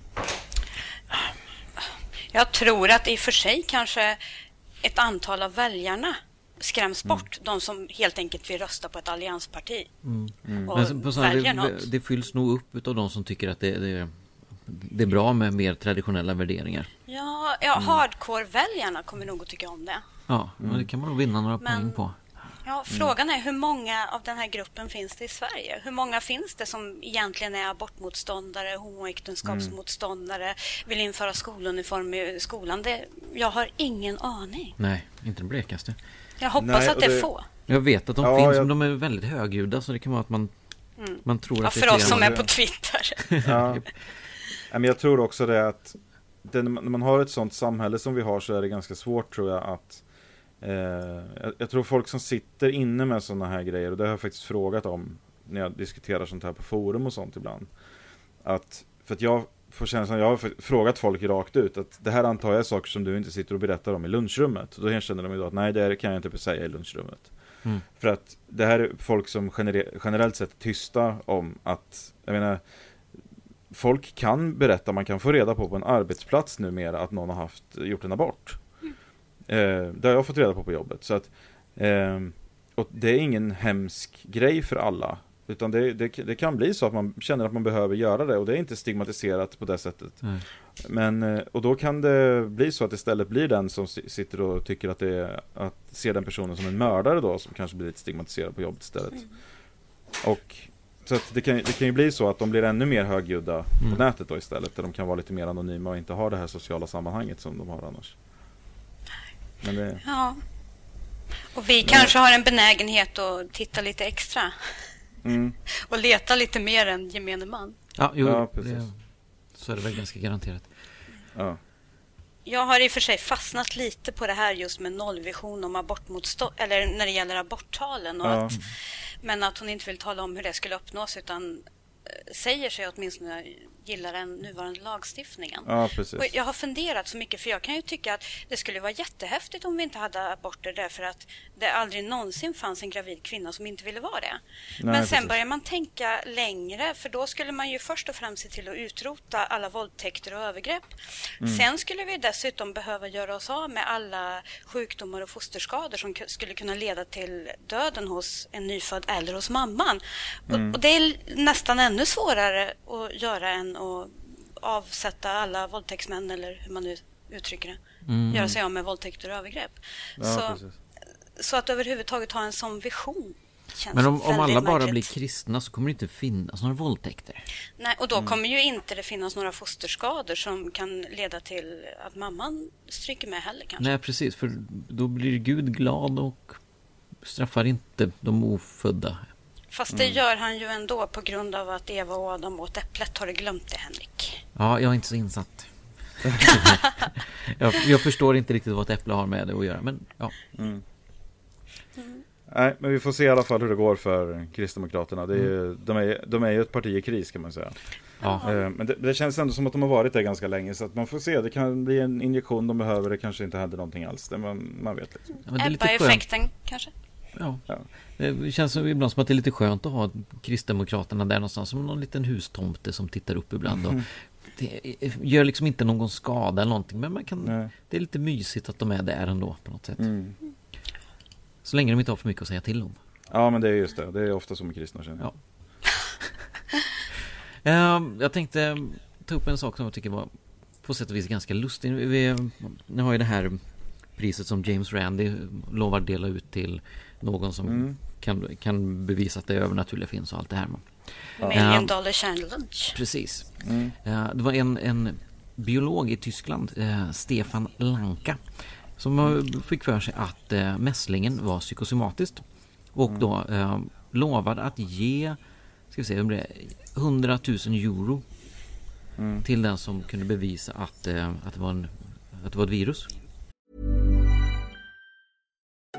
Speaker 3: Jag tror att i och för sig kanske ett antal av väljarna skräms mm. bort. De som helt enkelt vill rösta på ett alliansparti. Mm. Mm.
Speaker 2: Och Men väljer det, något. det fylls nog upp av de som tycker att det, det, det är bra med mer traditionella värderingar.
Speaker 3: Ja, ja mm. hardcore-väljarna kommer nog att tycka om det.
Speaker 2: Ja, men det kan man nog vinna några Men, poäng på.
Speaker 3: Ja, frågan är hur många av den här gruppen finns det i Sverige? Hur många finns det som egentligen är abortmotståndare, homoäktenskapsmotståndare, vill införa skoluniform i skolan? Det, jag har ingen aning.
Speaker 2: Nej, inte det blekaste.
Speaker 3: Jag hoppas Nej, att det är få.
Speaker 2: Jag vet att de ja, finns, jag... men de är väldigt högljudda så det kan vara att man, mm. man tror
Speaker 3: ja,
Speaker 2: att
Speaker 3: det är för oss som är på Twitter. [LAUGHS]
Speaker 1: ja. Men jag tror också det att det, när man har ett sånt samhälle som vi har så är det ganska svårt tror jag att eh, jag, tror folk som sitter inne med sådana här grejer och det har jag faktiskt frågat om när jag diskuterar sånt här på forum och sånt ibland. Att, för att jag får känslan, jag har frågat folk rakt ut att det här antar jag är saker som du inte sitter och berättar om i lunchrummet. Då känner de ju då att nej det kan jag inte säga i lunchrummet. Mm. För att det här är folk som gener generellt sett är tysta om att, jag menar, folk kan berätta, man kan få reda på på en arbetsplats numera att någon har haft, gjort en abort. Eh, det har jag fått reda på på jobbet. Så att, eh, och det är ingen hemsk grej för alla. Utan det, det, det, kan bli så att man känner att man behöver göra det och det är inte stigmatiserat på det sättet. Mm. Men, eh, och då kan det bli så att istället blir den som sitter och tycker att det är, att ser den personen som en mördare då som kanske blir lite stigmatiserad på jobbet istället. Mm. Och så det kan, det kan ju bli så att de blir ännu mer högljudda mm. på nätet då istället. Där de kan vara lite mer anonyma och inte ha det här sociala sammanhanget som de har annars.
Speaker 3: Men det... Ja. Och vi kanske har en benägenhet att titta lite extra. Mm. och leta lite mer än gemene man.
Speaker 2: Ja, jo, ja, det, så är det väl ganska garanterat.
Speaker 1: Ja.
Speaker 3: Jag har i och för sig fastnat lite på det här just med nollvision om abortmotstånd, eller när det gäller aborttalen. Och ja. att, men att hon inte vill tala om hur det skulle uppnås utan eh, säger sig åtminstone gillar den nuvarande lagstiftningen.
Speaker 1: Ja, precis.
Speaker 3: Och jag har funderat så mycket, för jag kan ju tycka att det skulle vara jättehäftigt om vi inte hade aborter därför att det aldrig någonsin fanns en gravid kvinna som inte ville vara det. Nej, Men sen precis. börjar man tänka längre, för då skulle man ju först och främst se till att utrota alla våldtäkter och övergrepp. Mm. Sen skulle vi dessutom behöva göra oss av med alla sjukdomar och fosterskador som skulle kunna leda till döden hos en nyfödd eller hos mamman. Mm. Och, och det är nästan ännu svårare att göra än och avsätta alla våldtäktsmän eller hur man nu uttrycker det. Mm. Göra sig av med våldtäkter och övergrepp. Ja, så, så, att överhuvudtaget ha en sån vision
Speaker 2: men om, om alla bara märkligt. blir kristna så kommer det inte finnas några våldtäkter.
Speaker 3: Nej, och då mm. kommer ju inte det finnas några fosterskador som kan leda till att mamman stryker med heller kanske.
Speaker 2: Nej, precis. För då blir Gud glad och straffar inte de ofödda
Speaker 3: Fast det mm. gör han ju ändå på grund av att Eva och Adam åt äpplet. Har du glömt det, Henrik?
Speaker 2: Ja, jag är inte så insatt. jag, jag, förstår inte riktigt vad ett äpple har med det att göra, men ja.
Speaker 1: Mm. Mm. Nej, men vi får se i alla fall hur det går för Kristdemokraterna. Det är, mm. de, är, de är ju ett parti i kris kan man säga. Ja. Eh, men det, det, känns ändå som att de har varit där ganska länge så att man får se. Det kan bli en injektion de behöver. Det kanske inte händer någonting alls. Det man, man vet liksom.
Speaker 3: Ebba-effekten kanske?
Speaker 2: Ja. ja. Det känns ibland som att det är lite skönt att ha Kristdemokraterna där någonstans som någon liten hustomte som tittar upp ibland. Mm. Och [LAUGHS] det gör liksom inte någon skada eller någonting men man kan, det är lite mysigt att de är där ändå på något sätt. Mm. Så länge de inte har för mycket att säga till om.
Speaker 1: Ja men det är just det, det är ofta så med kristna känner jag.
Speaker 2: Ja. [LAUGHS] Ehm, jag tänkte ta upp en sak som jag tycker var på sätt och vis ganska lustig. Vi, nu har ju det här priset som James Randi lovar dela ut till någon som mm. kan, kan bevisa att det övernaturliga finns och allt det här.
Speaker 3: Million dollar challenge.
Speaker 2: Precis. Mm. det var en, en biolog i Tyskland, eh, Stefan Lanka, som fick för sig att eh, mässlingen var psykosomatiskt och mm. då eh, lovade att ge ska vi se, 100 000 euro mm. till den som kunde bevisa att, eh, att, det var en, att det var ett virus.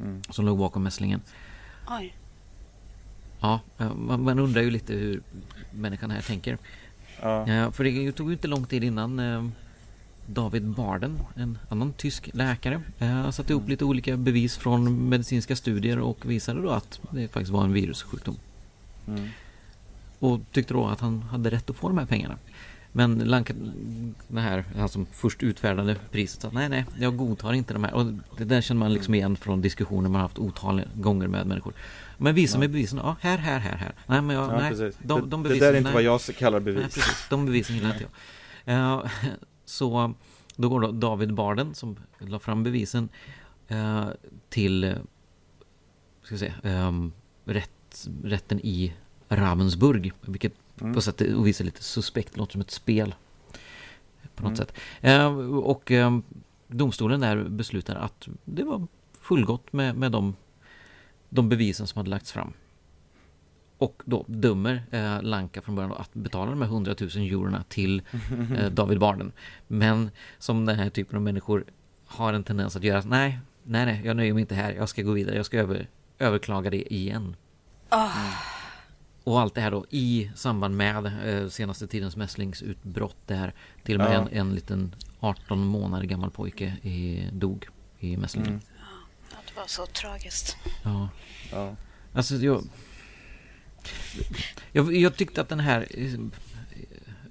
Speaker 2: Mm. Som låg bakom mässlingen.
Speaker 3: Oj.
Speaker 2: Ja, man, man, undrar ju lite hur människan här tänker. Ja. ja för det tog ju inte lång tid innan eh, David Barden, en annan tysk läkare, eh, satte upp lite olika bevis från medicinska studier och visade då att det faktiskt var en virussjukdom. Mm. Och tyckte då att han hade rätt att få de här pengarna. Men Lanka, det här, han som först utfärdade priset sa nej, nej, jag godtar inte de här. Och det där känner man liksom igen från diskussioner man haft otaliga gånger med människor. Men visa mig bevisen. Ja, här, här, här, här. Nej, men jag, ja, nej.
Speaker 1: Precis. De, de bevisen, det där är inte nej. vad jag kallar bevis. Nej, precis.
Speaker 2: De bevisen gillar inte jag. Uh, [LAUGHS] så då går då David Barden som la fram bevisen uh, till ska vi se, um, rätt, rätten i Ravensburg. Vilket mm. på sätt och vis är lite suspekt, låter som ett spel. På något mm. sätt. Uh, och um, domstolen där beslutar att det var fullgott med, med de de bevisen som hade lagts fram. Och då dömer eh, Lanka från början att betala de här 100 000 eurona till [LAUGHS] eh, David Barden. Men som den här typen av människor har en tendens att göra, nej, nej, nej, jag nöjer mig inte här, jag ska gå vidare, jag ska över, överklaga det igen. Oh. Och allt det här då i samband med eh, senaste tidens mässlingsutbrott där till och med ja. en, en liten 18 månader gammal pojke i, dog i mässlingen. Mm
Speaker 3: var så tragiskt.
Speaker 2: Ja. ja. Alltså jag, jag... Jag tyckte att den här eh,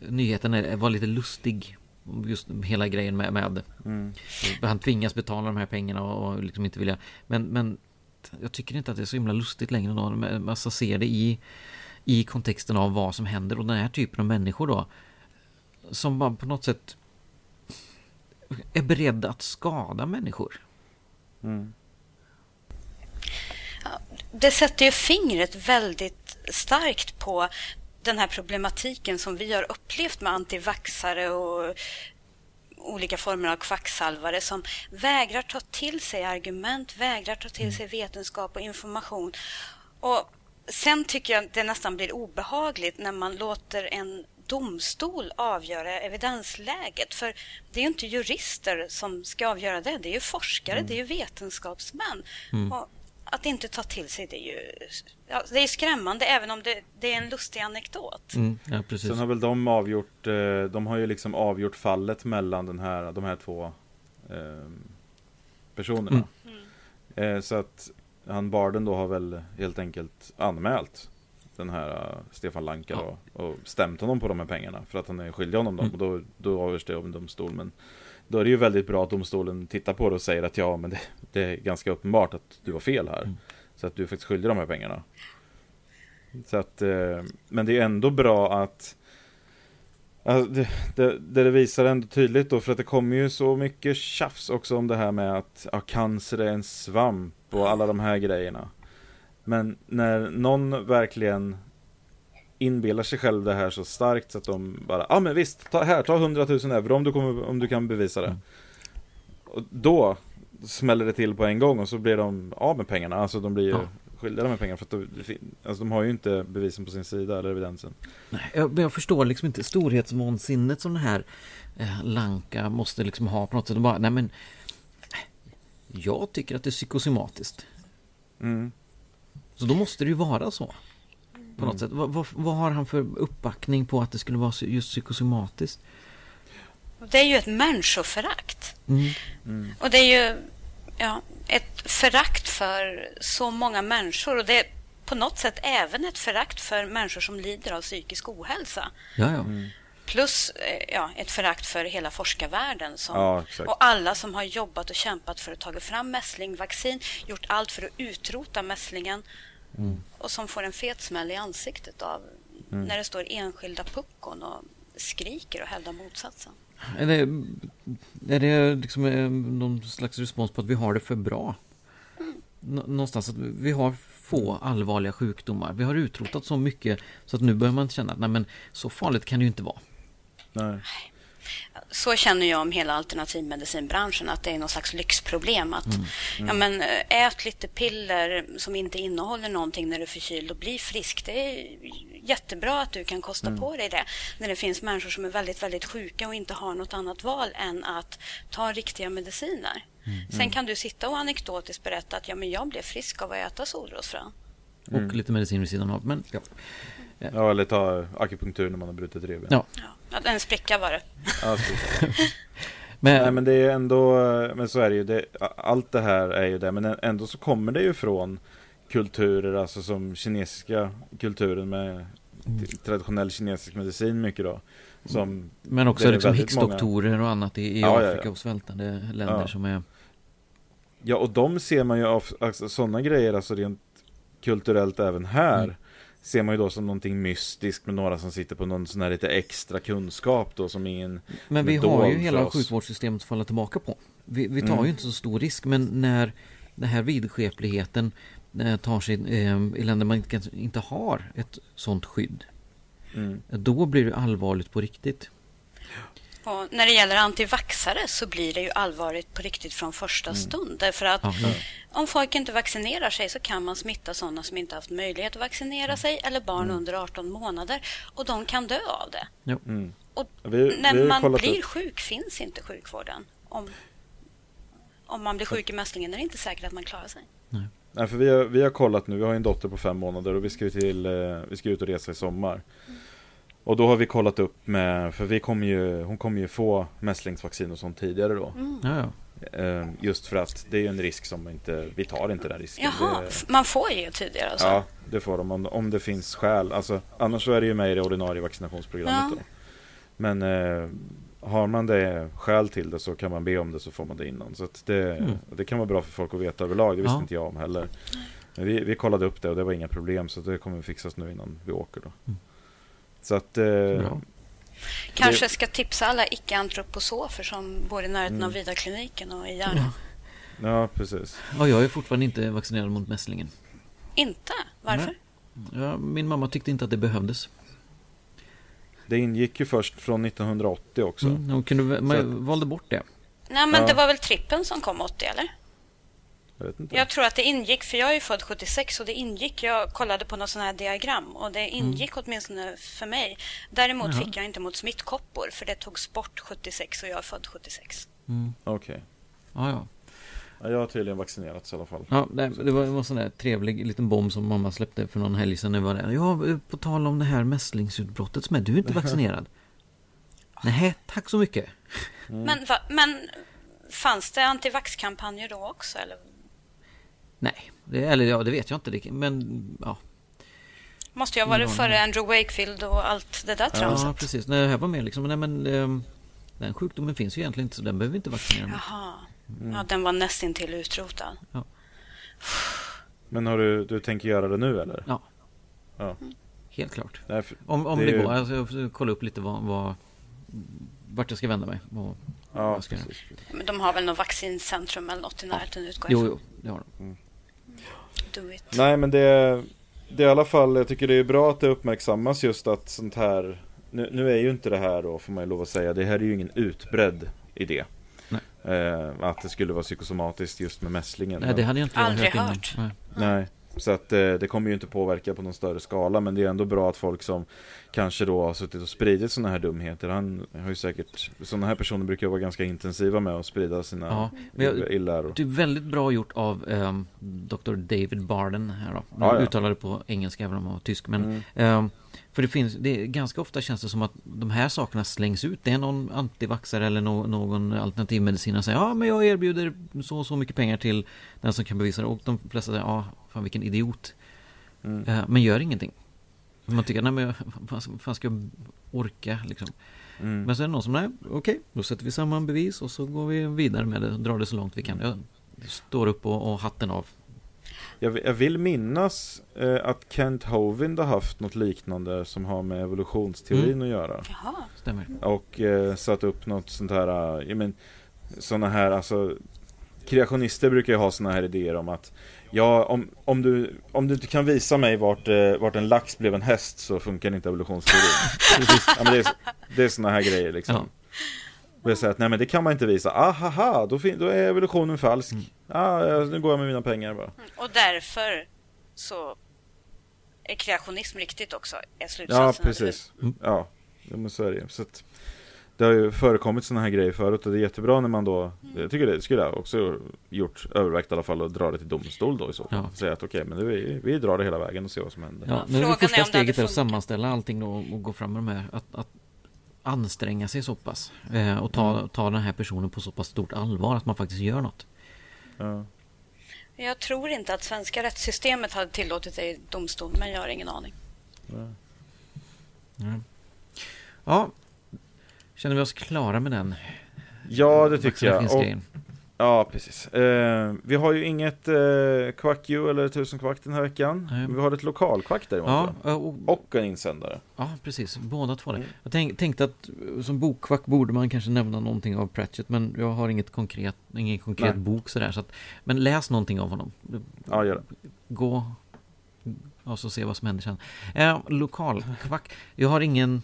Speaker 2: nyheten var lite lustig. Just hela grejen med... med mm. Han tvingas betala de här pengarna och, och liksom inte vilja... Men, men jag tycker inte att det är så himla lustigt längre då. Man alltså ser det i, i kontexten av vad som händer och den här typen av människor då. Som bara på något sätt är beredda att skada människor. Mm
Speaker 3: det sätter ju fingret väldigt starkt på den här problematiken som vi har upplevt med antivaxare och olika former av kvacksalvare som vägrar ta till sig argument, vägrar ta till sig vetenskap och information. Och Sen tycker jag att det nästan blir obehagligt när man låter en domstol avgöra evidensläget. För det är ju inte jurister som ska avgöra det, det är ju forskare, mm. det är ju vetenskapsmän. Mm. Och att inte ta till sig det är ju ja, det är skrämmande även om det, det är en lustig anekdot.
Speaker 2: Mm, ja, precis.
Speaker 1: Sen har väl de avgjort, eh, de har ju liksom avgjort fallet mellan den här, de här två eh, personerna. Mm. Eh, så att han Barden då har väl helt enkelt anmält den här uh, Stefan Lanka ja. då, och stämt honom på de här pengarna för att han är skyldig honom dem. Mm. Och då, då avgörs det av en domstol. Men då är det ju väldigt bra att domstolen tittar på det och säger att ja, men det, det är ganska uppenbart att du har fel här. Mm. Så att du är faktiskt skyldig de här pengarna. Så att, eh, men det är ändå bra att alltså det, det, det, visar ändå tydligt då, för att det kommer ju så mycket tjafs också om det här med att ja, cancer är en svamp och alla de här grejerna. Men när någon verkligen inbillar sig själv det här så starkt så att de bara, ja ah, men visst, ta, här, ta 100 000 euro om du, kommer, om du kan bevisa det. Mm. Och då smäller det till på en gång och så blir de av med pengarna, alltså de blir ju ja. skyldiga med pengar för att de, alltså, de har ju inte bevisen på sin sida eller evidensen.
Speaker 2: Nej, jag, jag förstår liksom inte storhetsvansinnet som den här eh, Lanka måste liksom ha på något sätt. De bara, nej men jag tycker att det är psykosomatiskt. Mm. Så då måste det ju vara så. På något mm. sätt. Vad, vad, vad, har han för uppbackning på att det skulle vara just psykosomatiskt?
Speaker 3: Det är ju ett människoförakt. Mm. Mm. Och det är ju ja, ett förakt för så många människor. Och det är på något sätt även ett förakt för människor som lider av psykisk ohälsa.
Speaker 2: Ja, ja.
Speaker 3: Plus eh, ja, ett förakt för hela forskarvärlden som, ja, och alla som har jobbat och kämpat för att ta fram mässlingvaccin, gjort allt för att utrota mässlingen mm. och som får en fet smäll i ansiktet av mm. när det står enskilda puckon och skriker och hävdar motsatsen.
Speaker 2: Är det, är det liksom eh, någon slags respons på att vi har det för bra? Mm. Någonstans att vi har få allvarliga sjukdomar. Vi har utrotat så mycket så att nu börjar man känna att nej men så farligt kan det ju inte vara.
Speaker 1: Nej.
Speaker 3: Så känner jag om hela alternativmedicinbranschen, att det är någon slags lyxproblem. Att, mm. Mm. Ja, men, eh, ät lite piller som inte innehåller någonting när du är förkyld och bli frisk. Det är jättebra att du kan kosta mm. på dig det. När det finns människor som är väldigt, väldigt sjuka och inte har något annat val än att ta riktiga mediciner. Mm. Sen kan du sitta och anekdotiskt berätta att ja, men jag blev frisk av att äta solrosfrön.
Speaker 2: Och lite medicin vid sidan av. Men, ja.
Speaker 1: Ja, eller ta akupunktur när man har brutit revben.
Speaker 2: Ja.
Speaker 3: ja, en spricka var det.
Speaker 1: Ja, [LAUGHS] Men, Nej, men det är ändå, men så är det ju. Det, allt det här är ju det, men ändå så kommer det ju från kulturer, alltså som kinesiska kulturen med traditionell kinesisk medicin mycket då. Som
Speaker 2: men också liksom häxdoktorer många... och annat i, i ja, Afrika ja, ja. och svältande länder som är
Speaker 1: Ja, och de ser man ju av, alltså, sådana grejer, alltså rent kulturellt även här. Mm. Ser man ju då som någonting mystiskt med några som sitter på någon sån här lite extra kunskap då som ingen
Speaker 2: Men vi har ju hela sjukvårdssystemet att falla tillbaka på. Vi, vi tar mm. ju inte så stor risk, men när den här vidskepligheten eh, tar sig eh, i länder man inte, inte har ett sånt skydd. Mm. Då blir det allvarligt på riktigt.
Speaker 3: Och när det gäller antivaxare så blir det ju allvarligt på riktigt från första mm. stund. Därför att mm. om folk inte vaccinerar sig så kan man smitta sådana som inte haft möjlighet att vaccinera mm. sig eller barn mm. under 18 månader och de kan dö av det. Mm. Och vi, när vi man blir upp. sjuk finns inte sjukvården. Om, om man blir sjuk i mässlingen är det inte säkert att man klarar sig.
Speaker 1: Nej. Nej, för vi har, vi har kollat nu, vi har en dotter på fem månader och vi ska, till, eh, vi ska ut och resa i sommar. Och då har vi kollat upp med, för vi kommer ju, hon kommer ju få mässlingsvaccin och sånt tidigare då. Mm. Ja, ja. Eh, just för att det är en risk som inte, vi tar inte den risken.
Speaker 3: Jaha,
Speaker 1: det,
Speaker 3: man får ge tidigare alltså?
Speaker 1: Ja, det får de om, om det finns skäl. Alltså, annars så är det ju med i det ordinarie vaccinationsprogrammet ja. då. Men eh, har man det skäl till det så kan man be om det så får man det innan. Så det, mm. det kan vara bra för folk att veta överlag. Det visste ja. inte jag om heller. Men vi, vi kollade upp det och det var inga problem så det kommer fixas nu innan vi åker då. Mm. Så att... Eh,
Speaker 3: Kanske det... ska tipsa alla icke-antroposofer som bor i närheten mm. av Vidarkliniken och i Järna.
Speaker 1: Ja. ja, precis.
Speaker 2: Ja, jag är fortfarande inte vaccinerad mot mässlingen.
Speaker 3: Inte? Varför?
Speaker 2: Ja, min mamma tyckte inte att det behövdes.
Speaker 1: Det ingick ju först från 1980 också. Mm,
Speaker 2: hon kunde, man valde bort det.
Speaker 3: Nej, men ja. det var väl trippen som kom 80, eller? Jag, jag, tror att det ingick, för jag är född 76 och det ingick, jag kollade på något sån här diagram och det ingick mm. åtminstone för mig. Däremot Jaha. fick jag inte mot smittkoppor för det togs bort 76 och jag är född 76.
Speaker 1: Mm. Okej. Okay.
Speaker 2: Ah, ja.
Speaker 1: ja. Jag har tydligen vaccinerats i alla fall.
Speaker 2: Ja, det, det var en sån där trevlig liten bomb som mamma släppte för någon helg sedan. Var det. Ja, på tal om det här mässlingsutbrottet som är, du är inte [LAUGHS] vaccinerad. Nej, tack så mycket.
Speaker 3: Mm. Men, va, men fanns det antivaxkampanjer då också? Eller
Speaker 2: Nej, det, eller ja, det vet jag inte. Men ja.
Speaker 3: Måste jag varit före Andrew Wakefield och allt det där
Speaker 2: tramset? Ja, precis. Nej, jag var med liksom. Nej, men um, den sjukdomen finns ju egentligen inte så den behöver vi inte vaccinera mot.
Speaker 3: Jaha. Mm. Ja, den var nästintill utrotad. Ja.
Speaker 1: Men har du, du tänker göra det nu eller?
Speaker 2: Ja. ja. Helt klart. Nej, om om det, det går. Alltså, jag får kolla upp lite vad, vad, vart jag ska vända mig. Vad,
Speaker 3: ja, vad ska precis. Men de har väl något vaccincentrum eller något i närheten ja. utgår
Speaker 2: Jo, jo, det har de. Mm.
Speaker 1: Do it. Nej, men det, det är i alla fall, jag tycker det är bra att det uppmärksammas just att sånt här, nu, nu är ju inte det här då, får man ju lov att säga, det här är ju ingen utbredd idé. Eh, att det skulle vara psykosomatiskt just med mässlingen.
Speaker 2: Nej, det hade jag inte
Speaker 3: Aldrig hört. hört.
Speaker 1: Nej. Nej. Så att eh, det kommer ju inte påverka på någon större skala Men det är ändå bra att folk som Kanske då har suttit och spridit sådana här dumheter Han har ju säkert Sådana här personer brukar vara ganska intensiva med att sprida sina ja, illäror
Speaker 2: Det är väldigt bra gjort av eh, Dr. David Barden här då Nu ja, ja. uttalade på engelska även om han var tysk Men mm. eh, för det finns, det är, ganska ofta känns det som att de här sakerna slängs ut. Det är någon antivaxare eller no, någon alternativmedicinare som säger ja men jag erbjuder så och så mycket pengar till den som kan bevisa det. Och de flesta säger ja, fan vilken idiot. Mm. Uh, men gör ingenting. Man tycker, nej men vad fan ska jag orka liksom. Mm. Men så är det någon som, nej okej, okay, då sätter vi samman bevis och så går vi vidare med det och drar det så långt vi kan. Jag står upp och, och hatten av
Speaker 1: jag, jag vill minnas eh, att Kent Hovind har haft något liknande som har med evolutionsteorin mm. att göra.
Speaker 3: Jaha.
Speaker 2: Stämmer.
Speaker 1: Och eh, satt upp något sånt här, eh, jag men, sådana här, alltså kreationister brukar ju ha sådana här idéer om att Ja, om, om, du, om du inte kan visa mig vart, eh, vart en lax blev en häst så funkar inte evolutionsteorin. [LAUGHS] ja, men det, är, det är sådana här grejer liksom. Ja. Och jag säger att nej men det kan man inte visa. Ahaha, då, då är evolutionen falsk. Mm. Ah, nu går jag med mina pengar bara. Mm,
Speaker 3: och därför så är kreationism riktigt också, är slutsatsen.
Speaker 1: Ja, precis. Mm. Ja, men så är det så att, Det har ju förekommit sådana här grejer förut och det är jättebra när man då mm. Jag tycker det skulle jag också gjort Övervägt i alla fall att dra det till domstol då i så fall ja. Säga att okej, okay, men vi, vi drar det hela vägen och ser vad som händer
Speaker 2: Ja, nu är det första steget är att sammanställa allting då och gå fram med de här att, att anstränga sig så pass eh, och ta, ta den här personen på så pass stort allvar att man faktiskt gör något.
Speaker 1: Ja.
Speaker 3: Jag tror inte att svenska rättssystemet hade tillåtit det i domstol, men jag har ingen aning.
Speaker 2: Ja, känner vi oss klara med den
Speaker 1: Ja, det tycker jag. Och, ja, precis. Eh, vi har ju inget eh, kvack you eller tusen kvack den här veckan.
Speaker 2: Nej.
Speaker 1: Vi har ett lokalkvack däremot.
Speaker 2: Ja, och,
Speaker 1: Och en insändare.
Speaker 2: ja, precis. Båda två.
Speaker 1: Mm.
Speaker 2: Jag tänk, tänkte att eh, som bokkvack borde man kanske nämna någonting av Pratchett, men jag har inget konkret, ingen konkret
Speaker 1: Nej.
Speaker 2: bok sådär. Så att, men läs någonting av honom.
Speaker 1: Ja, gör det.
Speaker 2: Gå och så se vad som händer sen. Eh, lokalkvack. Jag har ingen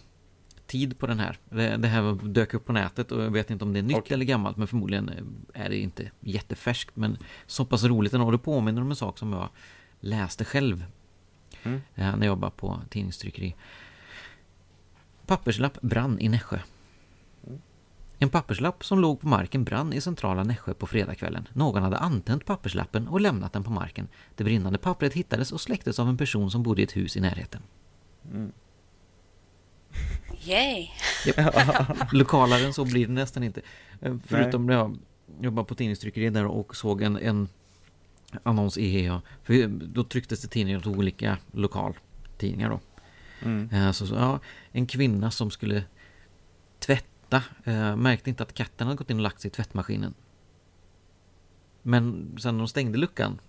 Speaker 2: tid på den här. Det, det här dök upp på nätet och jag vet inte om det är nytt
Speaker 1: Okej.
Speaker 2: eller gammalt men förmodligen är det inte jättefärskt men så pass roligt ändå. Det påminner om en sak som jag läste själv
Speaker 1: Mm.
Speaker 2: eh, när jag jobbade på tidningstryckeri. Papperslapp brann i Nässjö. En papperslapp som låg på marken brann i centrala Nässjö på fredagskvällen. Någon hade antänt papperslappen och lämnat den på marken. Det brinnande pappret hittades och släcktes av en person som bodde i ett hus i närheten.
Speaker 3: Yay! [LAUGHS]
Speaker 2: Lokalare än så blir det nästan inte. Eh, Förutom när jag jobbade på tidningstryckeri där och såg en, en annons i EA. För då trycktes det tidningar åt olika lokaltidningar då.
Speaker 1: Mm.
Speaker 2: Eh, Så, så, ja, en kvinna som skulle tvätta eh, märkte inte att katten hade gått in och lagt sig i tvättmaskinen. Men sen när de stängde luckan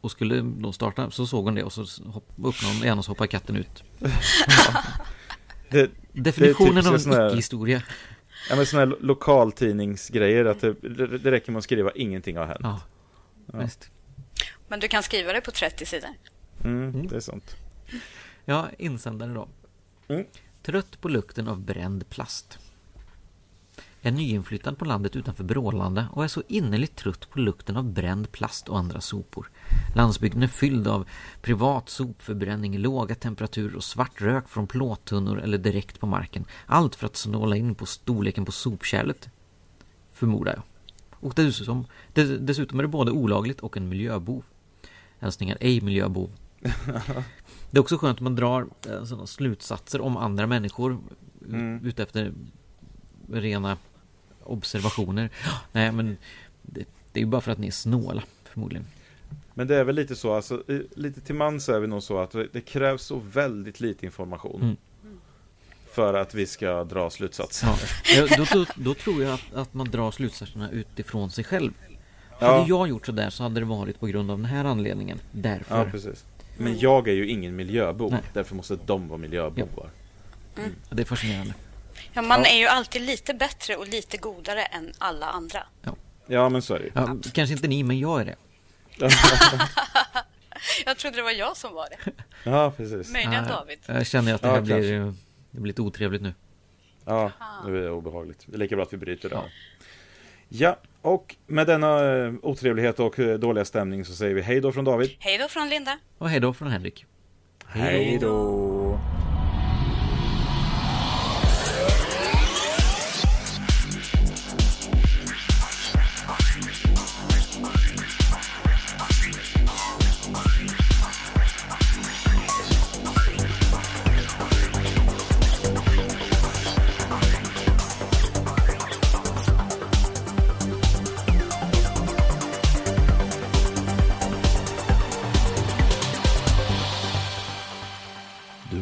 Speaker 2: och skulle då starta så såg hon det och så hopp, öppnade hon igen och så hoppade katten ut. [LAUGHS]
Speaker 1: Det,
Speaker 2: Definitionen
Speaker 1: typiskt
Speaker 2: av en icke-historia.
Speaker 1: ja, men sådana här lokaltidningsgrejer, att det, det det räcker med att skriva ingenting har hänt.
Speaker 2: Ja, visst.
Speaker 3: Men du kan skriva det på 30 sidor.
Speaker 1: Mm, det är sånt.
Speaker 2: Ja, insändare då.
Speaker 1: Mm.
Speaker 2: Trött på lukten av bränd plast. Är nyinflyttad på landet utanför Brålanda och är så innerligt trött på lukten av bränd plast och andra sopor. Landsbygden är fylld av privat sopförbränning, låga temperaturer och svart rök från plåttunnor eller direkt på marken. Allt för att snåla in på storleken på sopkärlet. Förmodar jag. Och dessutom, des- dessutom är det både olagligt och en miljöbov. Hälsningar, ej miljöbov. [LAUGHS] Det är också skönt att man drar eh, sådana slutsatser om andra människor
Speaker 1: Mm.
Speaker 2: utefter rena observationer. [GASPS] Nej, men det, det är ju bara för att ni är snåla, förmodligen.
Speaker 1: Men det är väl lite så, alltså, lite till mans är vi nog så att det krävs så väldigt lite information.
Speaker 2: Mm.
Speaker 1: För att vi ska dra slutsatser.
Speaker 2: Ja. Då, då, då tror jag att, att man drar slutsatserna utifrån sig själv.
Speaker 1: Ja.
Speaker 2: Hade jag gjort sådär så hade det varit på grund av den här anledningen. Därför.
Speaker 1: Ja, precis. Men jag är ju ingen miljöbov,
Speaker 2: Nej.
Speaker 1: därför måste de vara miljöbovar.
Speaker 2: Det är fascinerande.
Speaker 3: Ja, man
Speaker 1: Ja.
Speaker 3: är ju alltid lite bättre och lite godare än alla andra.
Speaker 1: Ja, men så är det.
Speaker 2: Ja, kanske inte ni, men jag är det. [LAUGHS]
Speaker 3: Jag trodde det var jag som var det. [LAUGHS]
Speaker 1: Ja, precis.
Speaker 3: Möjligen
Speaker 2: Ja,
Speaker 3: David.
Speaker 2: Jag känner att det
Speaker 1: Ja,
Speaker 2: här blir,
Speaker 1: kanske.
Speaker 2: eh, det blir lite otrevligt nu.
Speaker 1: Ja, det är obehagligt. Det är lika bra att vi bryter det här. Ja, och med denna eh, otrevlighet och eh, dåliga stämning så säger vi hej då från David.
Speaker 3: Hej då från Linda.
Speaker 2: Och hej då från Henrik.
Speaker 1: Hej då!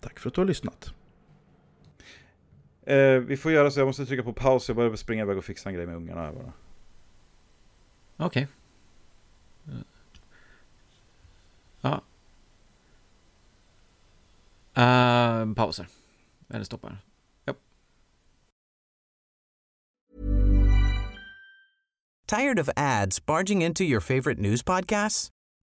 Speaker 4: Tack för att du har lyssnat.
Speaker 1: Eh, vi får göra så, jag måste trycka på paus, jag börjar springa iväg och fixa en grej med ungarna här bara.
Speaker 2: Okej. Ja. Uh, pauser. Eller stoppar. Ja.
Speaker 5: Tired of ads barging into your favorite news podcasts?